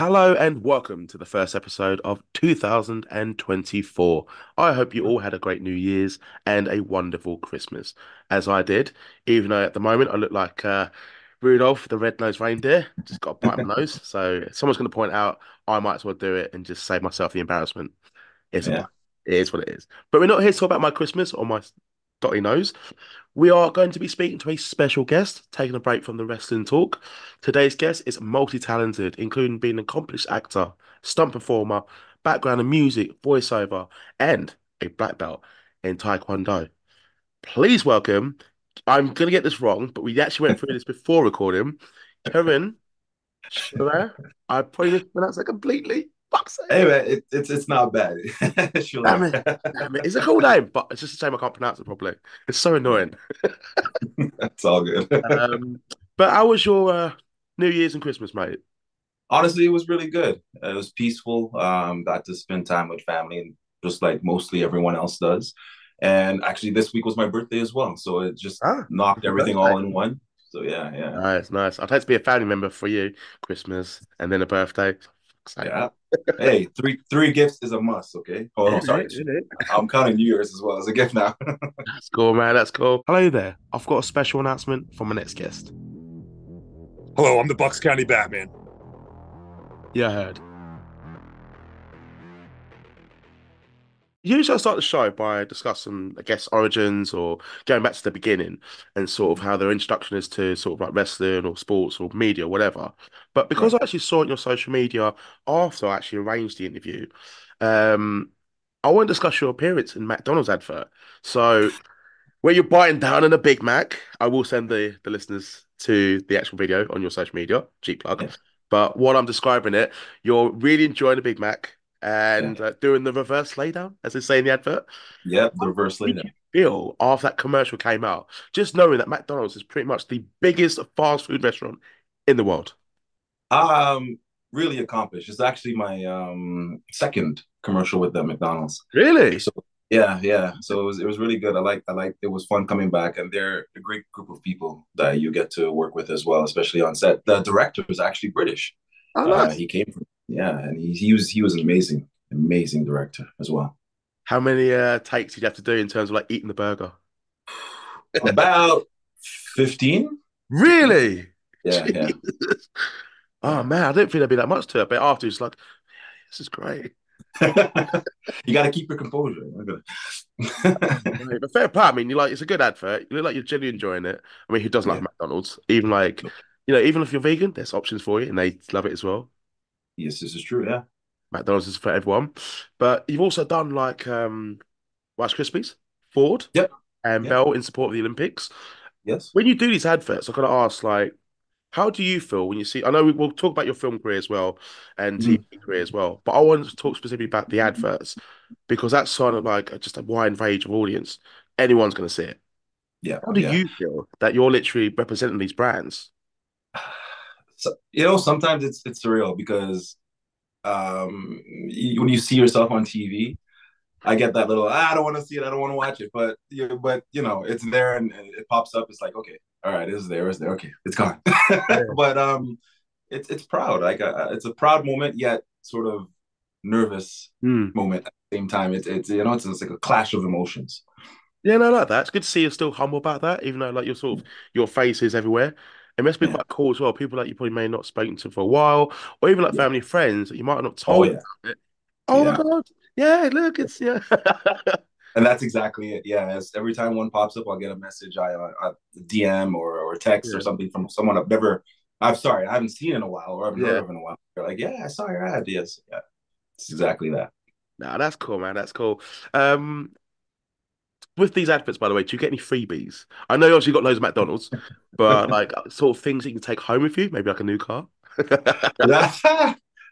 Hello and welcome to the first episode of 2024. I hope you all had a great New Year's and a wonderful Christmas, as I did, even though at the moment I look like uh, Rudolph the red-nosed reindeer. Just got a bite my nose. So someone's going to point out, I might as well do it and just save myself the embarrassment. It's Yeah. It is what it is. But we're not here to talk about my Christmas or my dotty nose. We are going to be speaking to a special guest, taking a break from the wrestling talk. Today's guest is multi-talented, including being an accomplished actor, stunt performer, background in music, voiceover, and a black belt in Taekwondo. Please welcome, I'm gonna get this wrong, but we actually went through this before recording. Schiller. I probably mispronounced that completely. Fuck's sake. Hey man, it, it's it's not bad. Sure. Damn it. Damn it. It's a cool name, but it's just a shame I can't pronounce it properly. It's so annoying. It's all good. Um, but how was your uh, New Year's and Christmas, mate? Honestly, it was really good. It was peaceful. Um, got to spend time with family, and just like mostly everyone else does. And actually, this week was my birthday as well, so it just Ah, knocked everything birthday. all in one. So yeah, yeah, Nice, nice. I'd like to be a family member for you, Christmas and then a birthday. Fuck's sake. yeah. Hey, three three gifts is a must. Okay. Oh no, Isn't sorry. it? Isn't it? I'm counting New Year's as well as a gift now. That's cool, man. That's cool. Hello there. I've got a special announcement from my next guest. Hello, I'm the Bucks County Batman. Yeah, I heard. Usually I start the show by discussing, I guess, origins or going back to the beginning and sort of how their introduction is to sort of like wrestling or sports or media, or whatever. But because I actually saw it on your social media after I actually arranged the interview, um, I want to discuss your appearance in McDonald's advert. So where you're biting down on a Big Mac, I will send the, the listeners to the actual video on your social media, cheap plug. Yeah. But while I'm describing it, you're really enjoying a Big Mac and uh, doing the reverse laydown, as they say in the advert. Yeah, the reverse How did later. you feel after that commercial came out? Just knowing that McDonald's is pretty much the biggest fast food restaurant in the world. Um, really accomplished. It's actually my um second commercial with the McDonald's. Really? So yeah, yeah. So it was it was really good. I like I like it was fun coming back, and they're a great group of people that you get to work with as well, especially on set. The director is actually British. Oh, Uh, nice. he came from yeah, and he he was he was an amazing amazing director as well. How many uh, takes did you have to do in terms of like eating the burger? About fifteen. Really? Yeah, yeah. Oh man, I didn't think there'd be that much to it, but after it's like, this is great. you got to keep your composure. But fair play. I mean, you like it's a good advert. You look like you're genuinely enjoying it. I mean, who doesn't like McDonald's? Even like, you know, even if you're vegan, there's options for you, and they love it as well. Yes, this is true. Yeah. McDonald's is for everyone. But you've also done like um Rice Krispies, Ford, Yep. and Yep. Bell in support of the Olympics. Yes. When you do these adverts, I gotta ask, like, how do you feel when you see? I know we, we'll talk about your film career as well and. TV career as well, but I want to talk specifically about the adverts because that's sort of like just a wide range of audience. Anyone's gonna see it. Yeah. How do yeah. you feel that you're literally representing these brands? So, you know, sometimes it's it's surreal because um you, when you see yourself on TV, I get that little "Ah, I don't want to see it, I don't want to watch it, but you but you know it's there and, and it pops up. It's like okay, all right, it's there, it's there, okay, it's gone. but um, it's it's proud, like uh, it's a proud moment yet sort of nervous Hmm. moment at the same time. It's it's you know it's, it's like a clash of emotions. Yeah, no, I like that. It's good to see you're still humble about that, even though like your sort of your face is everywhere. It must be Yeah. quite cool as well. People that you probably may not have spoken to for a while, or even like Yeah. family friends that you might not have Oh told yeah, about it. Oh my. God. Yeah, look, it's yeah. And that's exactly it. Yeah. As every time one pops up, I'll get a message, I a DM or or text Yeah. or something from someone I've never. I'm sorry, I haven't seen in a while or i haven't heard Yeah. of in a while. They're like, yeah, I saw your ad. Yes, yeah, it's exactly that. Nah, that's cool, man. That's cool. Um, with these adverts, by the way, do you get any freebies? I know you obviously got loads of McDonald's, but like sort of things that you can take home with you, maybe like a new car.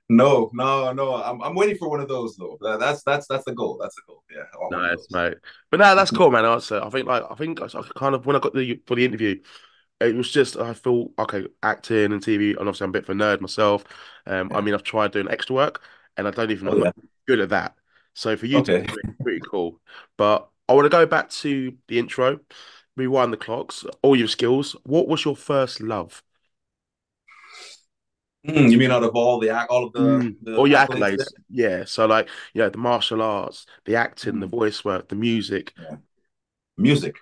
no, no, no. I'm I'm waiting for one of those though. That's that's that's the goal. That's the goal. Yeah. I want one of Nice, mate. But no, that's cool, man. Answer. I think like I think I kind of when I got the for the interview, it was just I feel okay acting and TV, and obviously I'm a bit of a nerd myself. Um, I mean I've tried doing extra work, and I don't even know Oh I'm yeah. good at that. So for you to Okay. it, it's pretty cool. But I want to go back to the intro, rewind the clocks, all your skills. What was your first love? Mm, you mean out of all the all of the, Mm. the All your accolades accolades. Yeah. So like, you know, the martial arts, the acting, the Mm. voice work, the music. there? Music.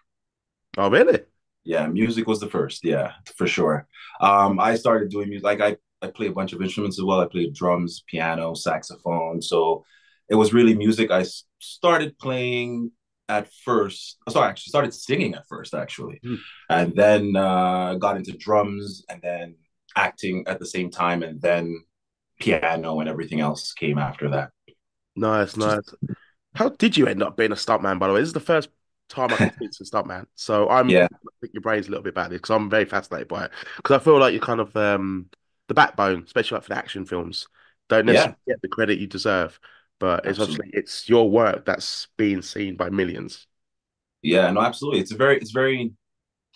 Oh, really? Yeah, music was the first. Yeah, for sure. Um, I started doing music. Like I, I play a bunch of instruments as well. I played drums, piano, saxophone. So it was really music. I started playing at first. Sorry, I actually started singing at first, actually, Mm. and then uh, got into drums, and then acting at the same time, and then piano and everything else came after that. Nice, Just nice. How did you end up being a stuntman, by the way? This is the first time I can speak to a stuntman. So I'm yeah, gonna pick your brains a little bit about this because I'm very fascinated by it. Because I feel like you're kind of um the backbone, especially like for the action films. Don't yeah, get the credit you deserve, but it's absolutely. obviously it's your work that's being seen by millions. Yeah, no, absolutely. It's a very, it's very.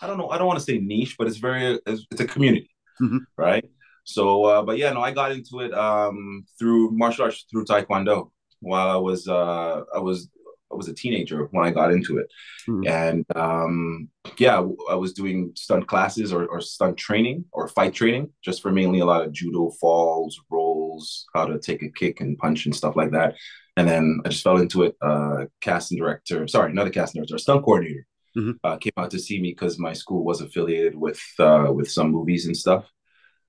I don't know. I don't want to say niche, but it's very. It's, it's a community. Mhm. right? So, uh, but yeah, no, I got into it um, through martial arts, through Taekwondo. While I was, uh, I was, I was a teenager when I got into it, Mhm. and um, yeah, I was doing stunt classes or, or stunt training or fight training, just for mainly a lot of judo falls, rolls, how to take a kick and punch and stuff like that. And then I just fell into it. Uh, casting director, sorry, not a casting director, a stunt coordinator, Mhm. uh, came out to see me because my school was affiliated with uh, with some movies and stuff.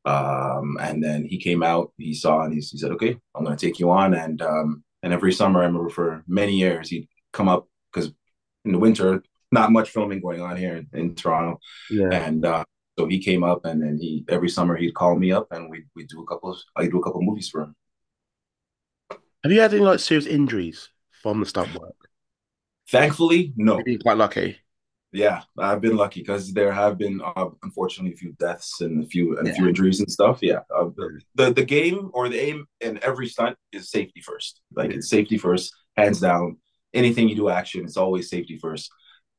Um, and then he came out, he saw, and he, he said, "Okay, I'm going to take you on." And um, and every summer, I remember for many years, he'd come up because in the winter, not much filming going on here in, in Toronto, Yeah. and uh, so he came up, and then he every summer he'd call me up, and we we do a couple, Of, I do a couple movies for him. Have you had any like serious injuries from the stunt work? Thankfully, no. You've been quite lucky. Yeah, I've been lucky because there have been uh, unfortunately a few deaths and a few and a few injuries and stuff. Yeah, uh, the the game or the aim in every stunt is safety first. Like Yeah. it's safety first, hands down. Anything you do action, it's always safety first.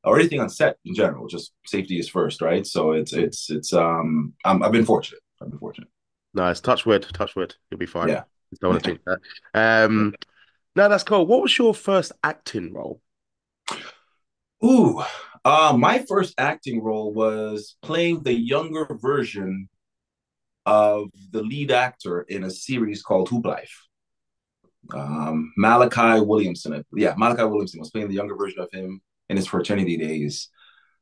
Or anything on set in general, just safety is first, right? So it's it's it's um I'm, I've been fortunate. I've been fortunate. Nice. Touch wood. Touch wood. You'll be fine. Yeah. Don't want to jinx that. Um, no, that's cool. What was your first acting role? Ooh, uh, my first acting role was playing the younger version of the lead actor in a series called Hoop Life. Um, Malachi Williamson, yeah, Malachi Williamson was playing the younger version of him in his fraternity days,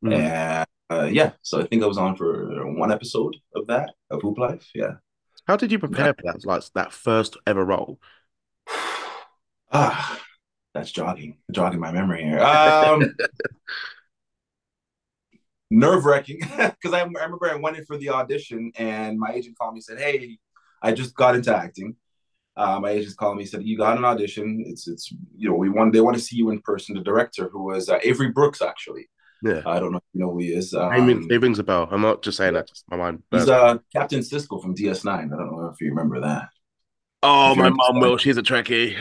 Mm. and uh, yeah, so I think I was on for one episode of that of Hoop Life. Yeah, How did you prepare for that? Like that first ever role? ah, that's jogging, jogging my memory here. Um, nerve wracking because I, I remember I went in for the audition and my agent called me and said, "Hey, I just got into acting." Uh, my agent called me said, "You got an audition. It's it's you know we want they want to see you in person." The director, who was uh, Avery Brooks, actually, Yeah. I don't know if you know who he is. It rings, Um, it rings a bell. I'm not just saying that, just my mind. he's uh, Captain Sisko from DS9. I don't know if you remember that. oh, my mom will. She's a Trekkie.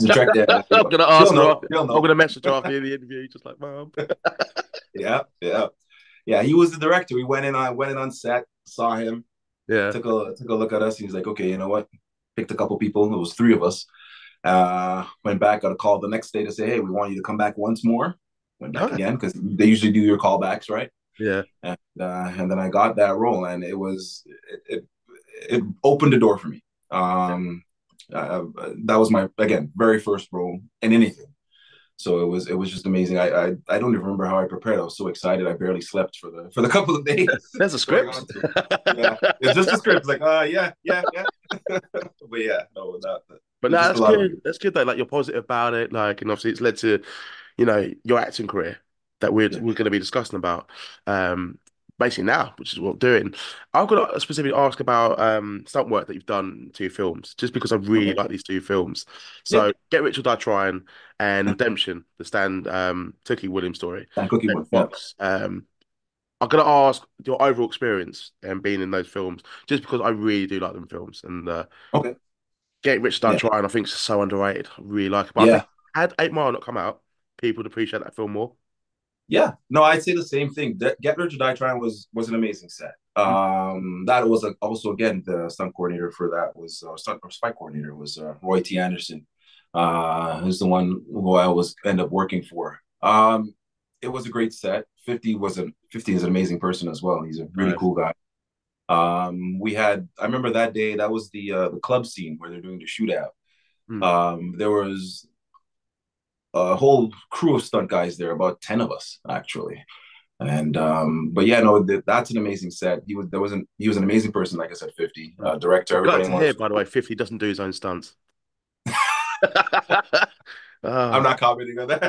He's a there. I'm gonna ask know. her. I'm gonna message her after the interview, just like mom. Yeah, yeah, yeah. He was the director. We went in on went in on set, saw him, Yeah. took a took a look at us. He's like, okay, you know what? Picked a couple people. It was three of us. Uh, went back, got a call the next day to say, hey, we want you to come back once more. Went back again because they usually do your callbacks, right? Yeah. And uh, and then I got that role, and it was it it, it opened the door for me. Um, uh, that was my again very first role in anything. So it was it was just amazing. I, I I don't even remember how I prepared. I was so excited. I barely slept for the for the couple of days. There's a script. yeah, it's just a script. Like, uh, yeah, yeah, yeah. but yeah, no, that. But It's no, that's good. That's good though. Like you're positive about it. Like, and obviously it's led to, you know, your acting career that we're Yeah. we're going to be discussing about, um, basically now, which is what I'm doing. I've got to specifically ask about um stunt work that you've done to your films, just because I really Okay. like these two films. So, Get Rich or Die Trying and Redemption, the Stan um Tookie Williams story. That cookie. Yeah. Foxx. Um, I'm gonna ask your overall experience and being in those films, just because I really do like them films. And uh, Okay. Get Rich Dad Yeah. Trying, I think, is so underrated. I really like it. But Yeah. had Eight Mile not come out, people would appreciate that film more. Yeah, no, I'd say the same thing. Get Rich or Die Trying was was an amazing set. Um, that was a, also again the stunt coordinator for that was uh, stunt or spy coordinator was uh, Roy T Anderson. Uh, who's the one who I was end up working for. Um, it was a great set. Fifty was a Fifty is an amazing person as well. He's a really cool guy. Um, we had I remember that day that was the uh, the club scene where they're doing the shootout. Hmm. Um, there was a whole crew of stunt guys there, about ten of us actually. And um, but yeah, no, th- that's an amazing set. He was there wasn't he was an amazing person, like I said, fifty uh, director. Everybody wants- hear, by the way, 50 doesn't do his own stunts. Ah. I'm not commenting on that.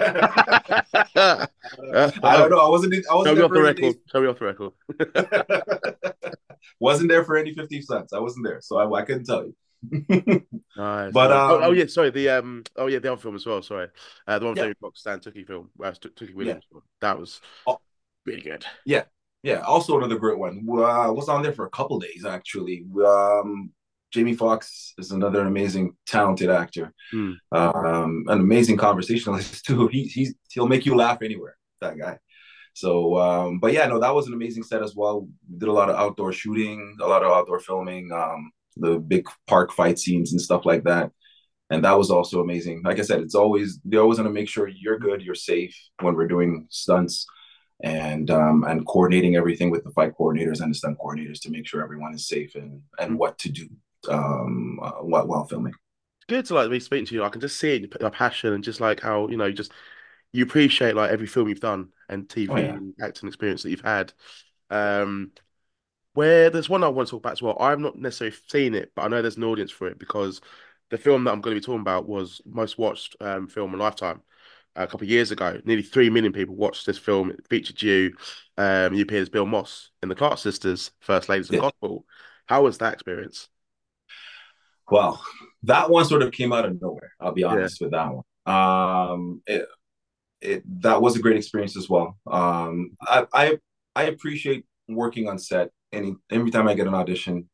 Uh, I don't know. I wasn't. I wasn't me there off the record. Show me off the record. wasn't there for any 50 cents. I wasn't there, so I, I couldn't tell you. Nice. But, nice. oh, um, oh, yeah, sorry. The um, oh yeah, the other film as well. Sorry, uh, the one Yeah. Jamie Foxx, Stan Tookie film, uh, Tookie Williams. film. That was Oh. really good. Yeah, yeah. also another great one. Uh, was on there for a couple days actually. Um, Jamie Foxx is another amazing, talented actor. Hmm. Um, an amazing conversationalist too. He, he's he'll make you laugh anywhere. That guy. So, um, but yeah, no, that was an amazing set as well. We did a lot of outdoor shooting, a lot of outdoor filming, um, the big park fight scenes and stuff like that. And that was also amazing. Like I said, it's always they always want to make sure you're good, you're safe when we're doing stunts, and um, and coordinating everything with the fight coordinators and the stunt coordinators to make sure everyone is safe and and what to do um, uh, while, while filming. It's good to like be speaking to you. I can just see it, your passion and just like how you know, just you appreciate like every film you've done and TV Oh, yeah. and acting experience that you've had. Um, where there's one I want to talk about as well. I've not necessarily seen it, but I know there's an audience for it because the film that I'm going to be talking about was most watched um, film in Lifetime a couple of years ago. Nearly three million people watched this film. It featured you. Um, you appeared as Bill Moss in the Clark Sisters, First Ladies of Yeah. Gospel. How was that experience? Well, that one sort of came out of nowhere. I'll be honest with that one. Um, it, it that was a great experience as well. Um, I I, I appreciate working on set. Any every time I get an audition,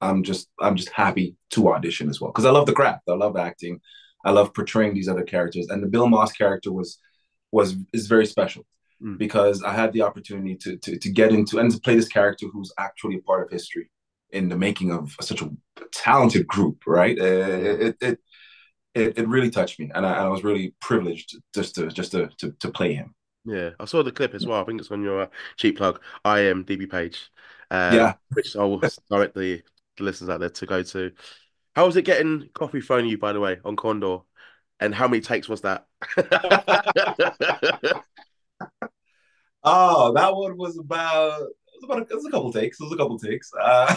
I'm just I'm just happy to audition as well because I love the craft. I love acting. I love portraying these other characters, and the Bill Moss character was was is very special Mm. because I had the opportunity to, to to get into and to play this character who's actually a part of history in the making of such a talented group. Right? It, it it it really touched me, and I, I was really privileged just to just to to, to play him. Yeah, I saw the clip as well. I think it's on your cheap plug IMDb page. Um, Yeah. which I will direct the, the listeners out there to go to. How was it getting coffee at you, by the way, on Condor? And how many takes was that? Oh, that one was about it was about a, it was a couple takes. It was a couple takes. Uh,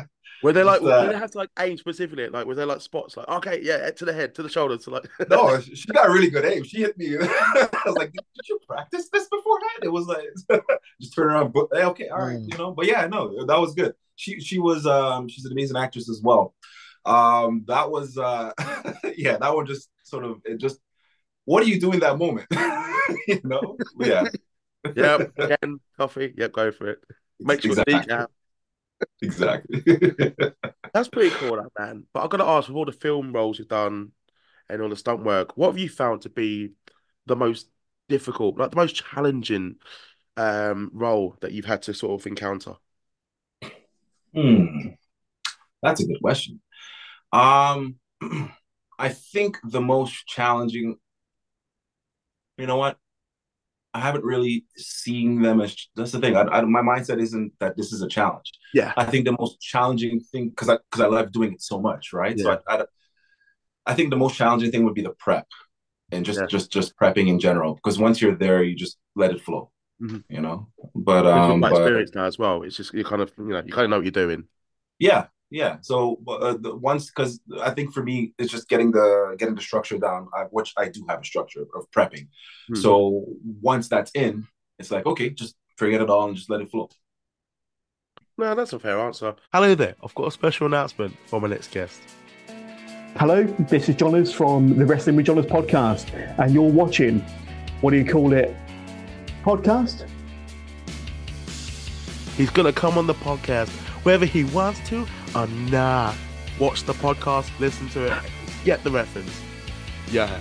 Were they like, Just, uh, did they have to like aim specifically? Like, was there like spots like, okay, yeah, to the head, to the shoulder, to like, no, she got really good aim. She hit me. I was like, did, did you practice this beforehand? It was like just turn around, but hey, okay, all right, Mm. you know. But yeah, no, that was good. She she was um she's an amazing actress as well. Um, that was uh yeah, that one just sort of it just what do you do in that moment? you know? Yeah. yeah, again, coffee, yeah, go for it. Make sure exactly. to out. Exactly. That's pretty cool, that man. But I've got to ask, with all the film roles you've done and all the stunt work, what have you found to be the most difficult, like the most challenging um role that you've had to sort of encounter? Hmm. That's a good question. Um, I think the most challenging, you know what? I haven't really seen them as that's the thing. I, I, my mindset isn't that this is a challenge. Yeah. I think the most challenging thing because I because I love doing it so much, right? So I, I I think the most challenging thing would be the prep and just Yeah. just just prepping in general because once you're there, you just let it flow, Mhm. you know. But um, my but, experience now as well. It's just you kind of you know you kind of know what you're doing. Yeah, yeah. So uh, the, once, because I think for me, it's just getting the getting the structure down, I, which I do have a structure of prepping. Hmm. So once that's in, it's like okay, just forget it all and just let it flow. No, that's a fair answer. Hello there. I've got a special announcement for my next guest. Hello, this is Johners from the Wrestling with Johners podcast, and you're watching, what do you call it? Podcast? He's gonna come on the podcast whether he wants to or not. Watch the podcast, listen to it, get the reference. Yeah.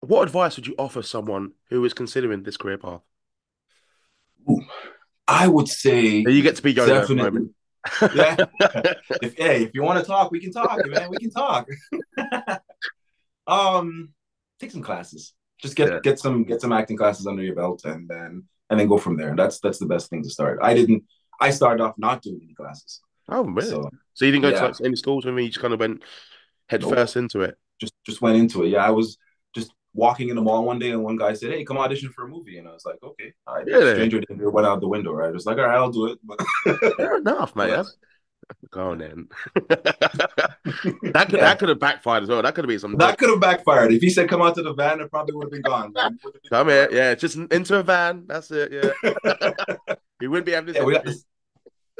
What advice would you offer someone who is considering this career path? I would say You get to be the definitely. moment. Yeah. if hey, if you want to talk, we can talk, man. We can talk. um, take some classes. Just get Yeah. get some get some acting classes under your belt, and then and then go from there. That's that's the best thing to start. I didn't. I started off not doing any classes, Oh, really? So, so you didn't go yeah. to like any schools with me? You just kind of went head Nope. first into it. just just went into it. Yeah, I was just walking in the mall one day, and one guy said, "Hey, come audition for a movie," and I was like, "Okay." I Really? stranger danger went out the window. Right, I was like, "All right, I'll do it." But Fair enough, mate. That's... Go on then. that could Yeah. that could have backfired as well. That could have been some. that could have backfired. If he said, "Come out to the van," it probably would have been gone. Been- Come here, yeah, just into a van. That's it. Yeah, he wouldn't be having this. Yeah, we got this.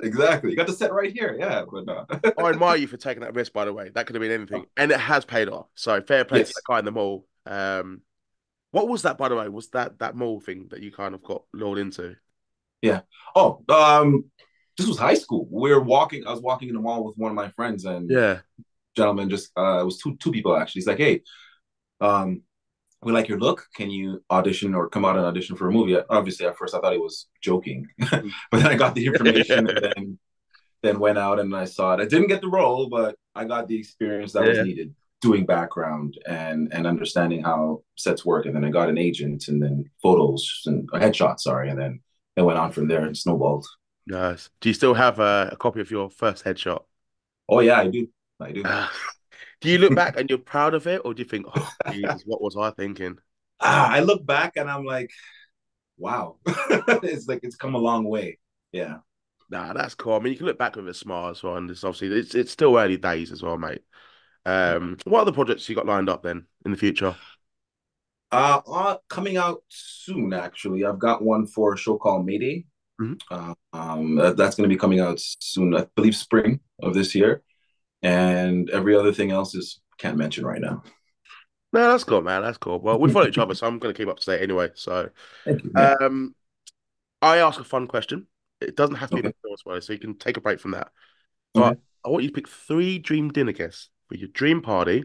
Exactly. You got the set right here. Yeah, but no. I admire you for taking that risk, by the way. That could have been anything, and it has paid off. So fair play Yes. to that guy in the mall. Um, what was that, by the way? Was that that mall thing that you kind of got lured into? Yeah. Oh, um, this was high school. We were walking. I was walking in the mall with one of my friends, and Yeah, gentleman just uh it was two two people actually. He's like, hey, um, we like your look. Can you audition or come out and audition for a movie? Obviously, at first I thought he was joking, but then I got the information and then then went out and I saw it. I didn't get the role, but I got the experience that was needed doing background and and understanding how sets work. And then I got an agent and then photos and a headshot, sorry, and then it went on from there and snowballed. nice. Do you still have a, a copy of your first headshot? Oh yeah, I do. I do. do you look back and you're proud of it, or do you think, oh, Jesus, what was I thinking? ah, I look back and I'm like, wow, it's like it's come a long way. Yeah. Nah, that's cool. I mean, you can look back with a smile as well, and it's obviously it's it's still early days as well, mate. Um, what other projects you got lined up then in the future? Uh, uh coming out soon. Actually, I've got one for a show called Mayday. Mhm. Uh, um, that- that's going to be coming out soon. I believe spring of this year, and every other thing else is can't mention right now. No, that's cool, man. That's cool. Well, we follow each other, so I'm going to keep up to date anyway. So, Thank you. um, I ask a fun question. It doesn't have to be Okay. the first one, so you can take a break from that. But Okay. I want you to pick three dream dinner guests for your dream party.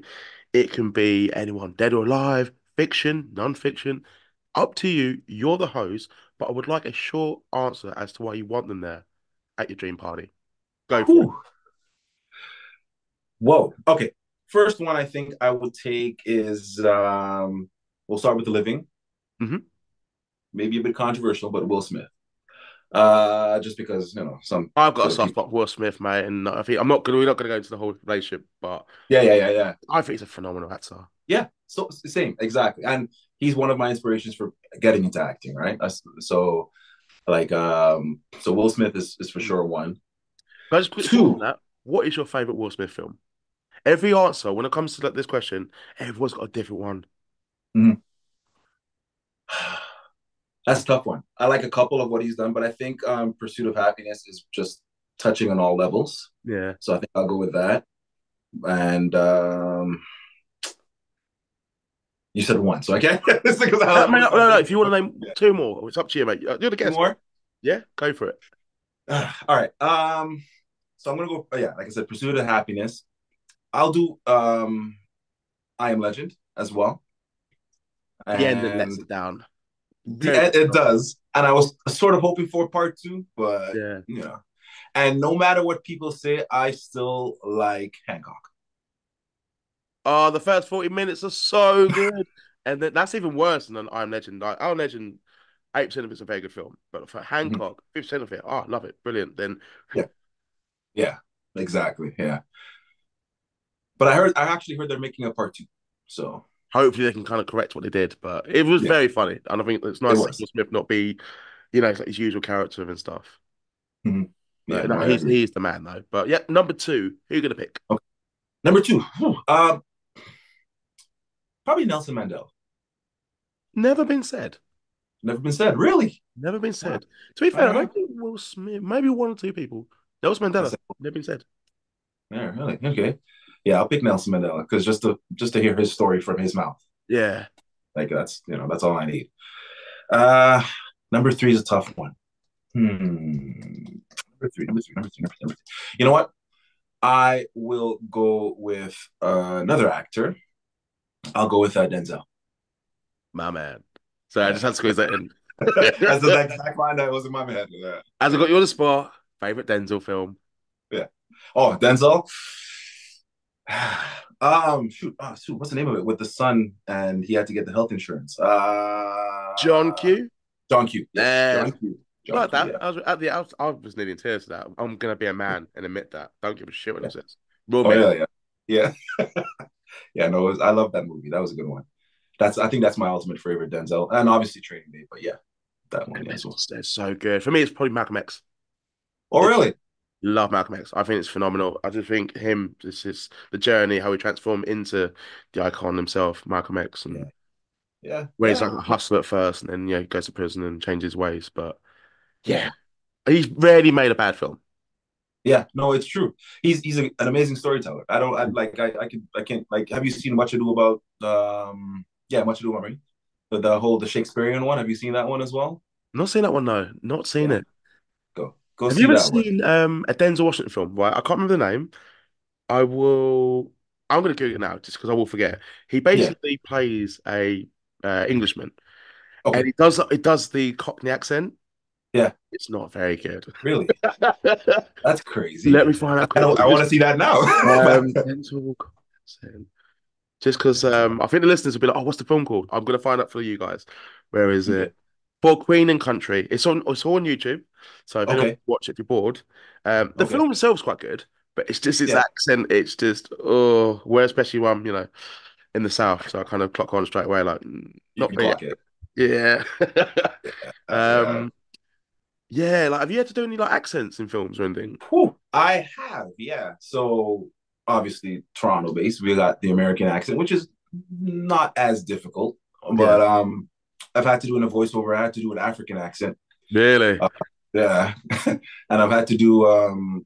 It can be anyone dead or alive, fiction, non-fiction. Up to you. You're the host, but I would like a short answer as to why you want them there at your dream party. Go for it. Whoa. Okay. First one I think I would take is um we'll start with the living. Mhm. Maybe a bit controversial, but Will Smith. Uh just because, you know, some I've got a soft spot for Will Smith, mate, and I think I'm not gonna we're not gonna go into the whole relationship, but Yeah, yeah, yeah, yeah. I think he's a phenomenal actor. Yeah, so same, exactly. And he's one of my inspirations for getting into acting, right? So like um so Will Smith is is for sure one. Can I just quickly Two. that? What is your favorite Will Smith film? Every answer, when it comes to like, this question, everyone's got a different one. That's a tough one. I like a couple of what he's done, but I think um Pursuit of Happiness is just touching on all levels. Yeah. So I think I'll go with that. And um you said one, so I can't. It's because I Uh, mate, no, no, if you want to name two more, it's up to you, mate. You're the Two guest. more. Yeah, go for it. all right. Um, so I'm gonna go. oh, yeah, like I said, Pursuit of Happiness. I'll do um, I Am Legend as well. The end that lets it down. the end- it does, and I was sort of hoping for part two, but Yeah. you know. And no matter what people say, I still like Hancock. Oh, the first 40 minutes are so good. and that's even worse than I'm Legend. Like, I'm Legend, 8% of it's a very good film. But for Hancock, 50% of it, oh, I love it. Brilliant. Then, Yeah. Yeah, exactly. Yeah. But I heard, I actually heard they're making a part two. So hopefully they can kind of correct what they did. But it was Yeah. very funny. And I think it's nice It to Smith not be, you know, like his usual character and stuff. yeah, No, no, he's, he's the man, though. But yeah, number two, who you going to pick? Okay. number two. Um, probably Nelson Mandela. Never been said. Never been said. Really? Never been said. To be fair, I Uh-huh. don't think Will Smith, maybe one or two people. Nelson Mandela, never been said. Yeah, really. Okay. Yeah, I'll pick Nelson Mandela because just to just to hear his story from his mouth, Yeah. like that's you know that's all I need. Uh, number three is a tough one. Hmm. Number three. Number three. Number three. Number three. Number three. You know what? I will go with uh, another actor. I'll go with uh, Denzel. My man. So I just had to squeeze that in. That's the exact line that was in my head. Yeah. As I got you on the spot, favorite Denzel film. Yeah. Oh, Denzel. um, shoot, oh, shoot, what's the name of it? With the son, and he had to get the health insurance. Uh, John Q. John Q. Yeah. John Q. John like Q, that. yeah. I was at the I was, I was nearly in tears to that. I'm gonna be a man and admit that. Don't give a shit what it says. Real Oh men. yeah, yeah, yeah. yeah, no, it was, I love that movie. That was a good one. That's I think that's my ultimate favorite Denzel, and obviously Training Day. But yeah, that one yeah, as well. It's, it's so good. For me, it's probably Malcolm X. Oh really? Love Malcolm X. I think it's phenomenal. I just think him, this is the journey, how he transformed into the icon himself, Malcolm X, and Yeah. Yeah. where he's like a hustler at first, and then yeah, he goes to prison and changes ways. But yeah, he's rarely made a bad film. Yeah, no, it's true. He's he's a, an amazing storyteller. I don't I, like I I can I can't like. Have you seen Much Ado About um yeah Much Ado About Rain? The, the whole the Shakespearean one. Have you seen that one as well? Not seen that one, no. Not seen Yeah. it. Go Have see you ever seen um a Denzel Washington film? Right, I can't remember the name. I will. I'm gonna Google it now, just because I will forget. He basically plays a uh, Englishman, Okay. and he does it does the Cockney accent. Yeah. it's not very good. Really? That's crazy. Let me find out. I, I want to see that now. Um, Denzel Cockney accent. Just because um, I think the listeners will be like, "Oh, what's the film called?" I'm gonna find out for you guys. Where is it? For Queen and Country. It's on. It's on YouTube. So if you Okay. don't watch it, if you're bored. Um, the Okay. film itself's quite good, but it's just his Yeah. accent. It's just oh, where especially when you know, in the south. So I kind of clock on straight away. Like, mm, You not can me. clock it. Yeah. Uh, um. Yeah. Like, have you had to do any like accents in films or anything? I have, yeah. So obviously Toronto based, we got the American accent, which is not as difficult. But um I've had to do in a voiceover, I had to do an African accent. Really? Uh, Yeah. and I've had to do um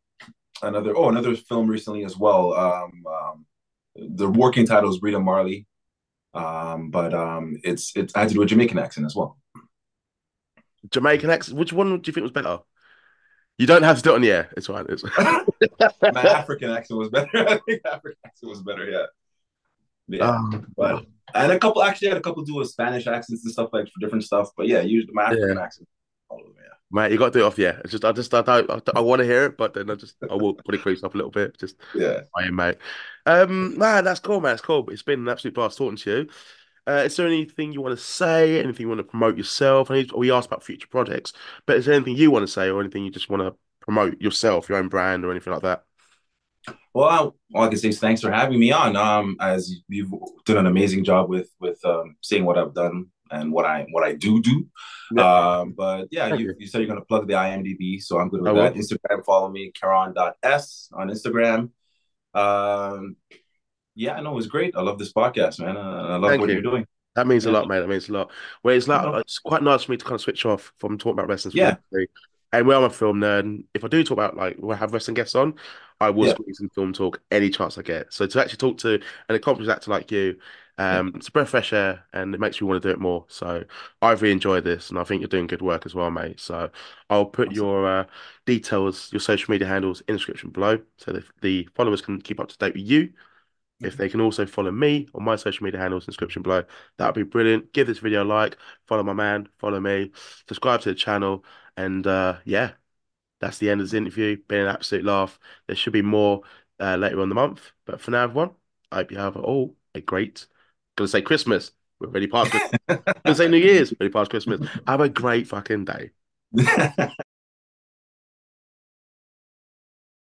another oh another film recently as well. Um, um the working title is Rita Marley. Um, but um it's it's I had to do a Jamaican accent as well. Jamaican accent. Which one do you think was better? You don't have to do it on the air. It's fine. It's My African accent was better. I think African accent was better, yeah. Yeah. Um, But and a couple actually I had a couple do a Spanish accents and stuff like for different stuff. But yeah, usually my African accent. All of them, yeah. Mate, you got to do it off, yeah. It's just, I just, I don't, I, I want to hear it, but then I just, I will put it crease up a little bit. Just, Yeah. I am, mate. Um, man, that's cool, man. That's cool. It's been an absolute blast talking to you. Uh, is there anything you want to say? Anything you want to promote yourself? I need, we asked about future projects, but is there anything you want to say or anything you just want to promote yourself, your own brand or anything like that? Well, I, all I can say is thanks for having me on. Um, as you've done an amazing job with with um, seeing what I've done and what I what I do do. Um, but yeah, you, you. said you're gonna plug the IMDb, so I'm good I with will. that. Instagram, follow me, Kerron.s on Instagram. Um, yeah, no, it was great. I love this podcast, man. Uh, I love Thank what you. you're doing. That means a lot, mate. That means a lot. Where it's like it's quite nice for me to kind of switch off from talking about wrestling. Yeah. specifically. And where I'm a film nerd, if I do talk about like we'll have wrestling guests on, I will Yeah. squeeze in film talk any chance I get. So to actually talk to an accomplished actor like you, um, it's a breath of fresh air, and it makes me want to do it more. So I've really enjoyed this, and I think you're doing good work as well, mate. So I'll put Awesome. your uh, details, your social media handles in the description below, so that the followers can keep up to date with you. If they can also follow me on my social media handles in the description below, that would be brilliant. Give this video a like, follow my man, follow me, subscribe to the channel, and uh, yeah, that's the end of this interview. Been an absolute laugh. There should be more uh, later on the month, but for now, everyone, I hope you have all a great. Gonna say Christmas. We're already past Christmas. Gonna say New Year's. Already past Christmas. Have a great fucking day.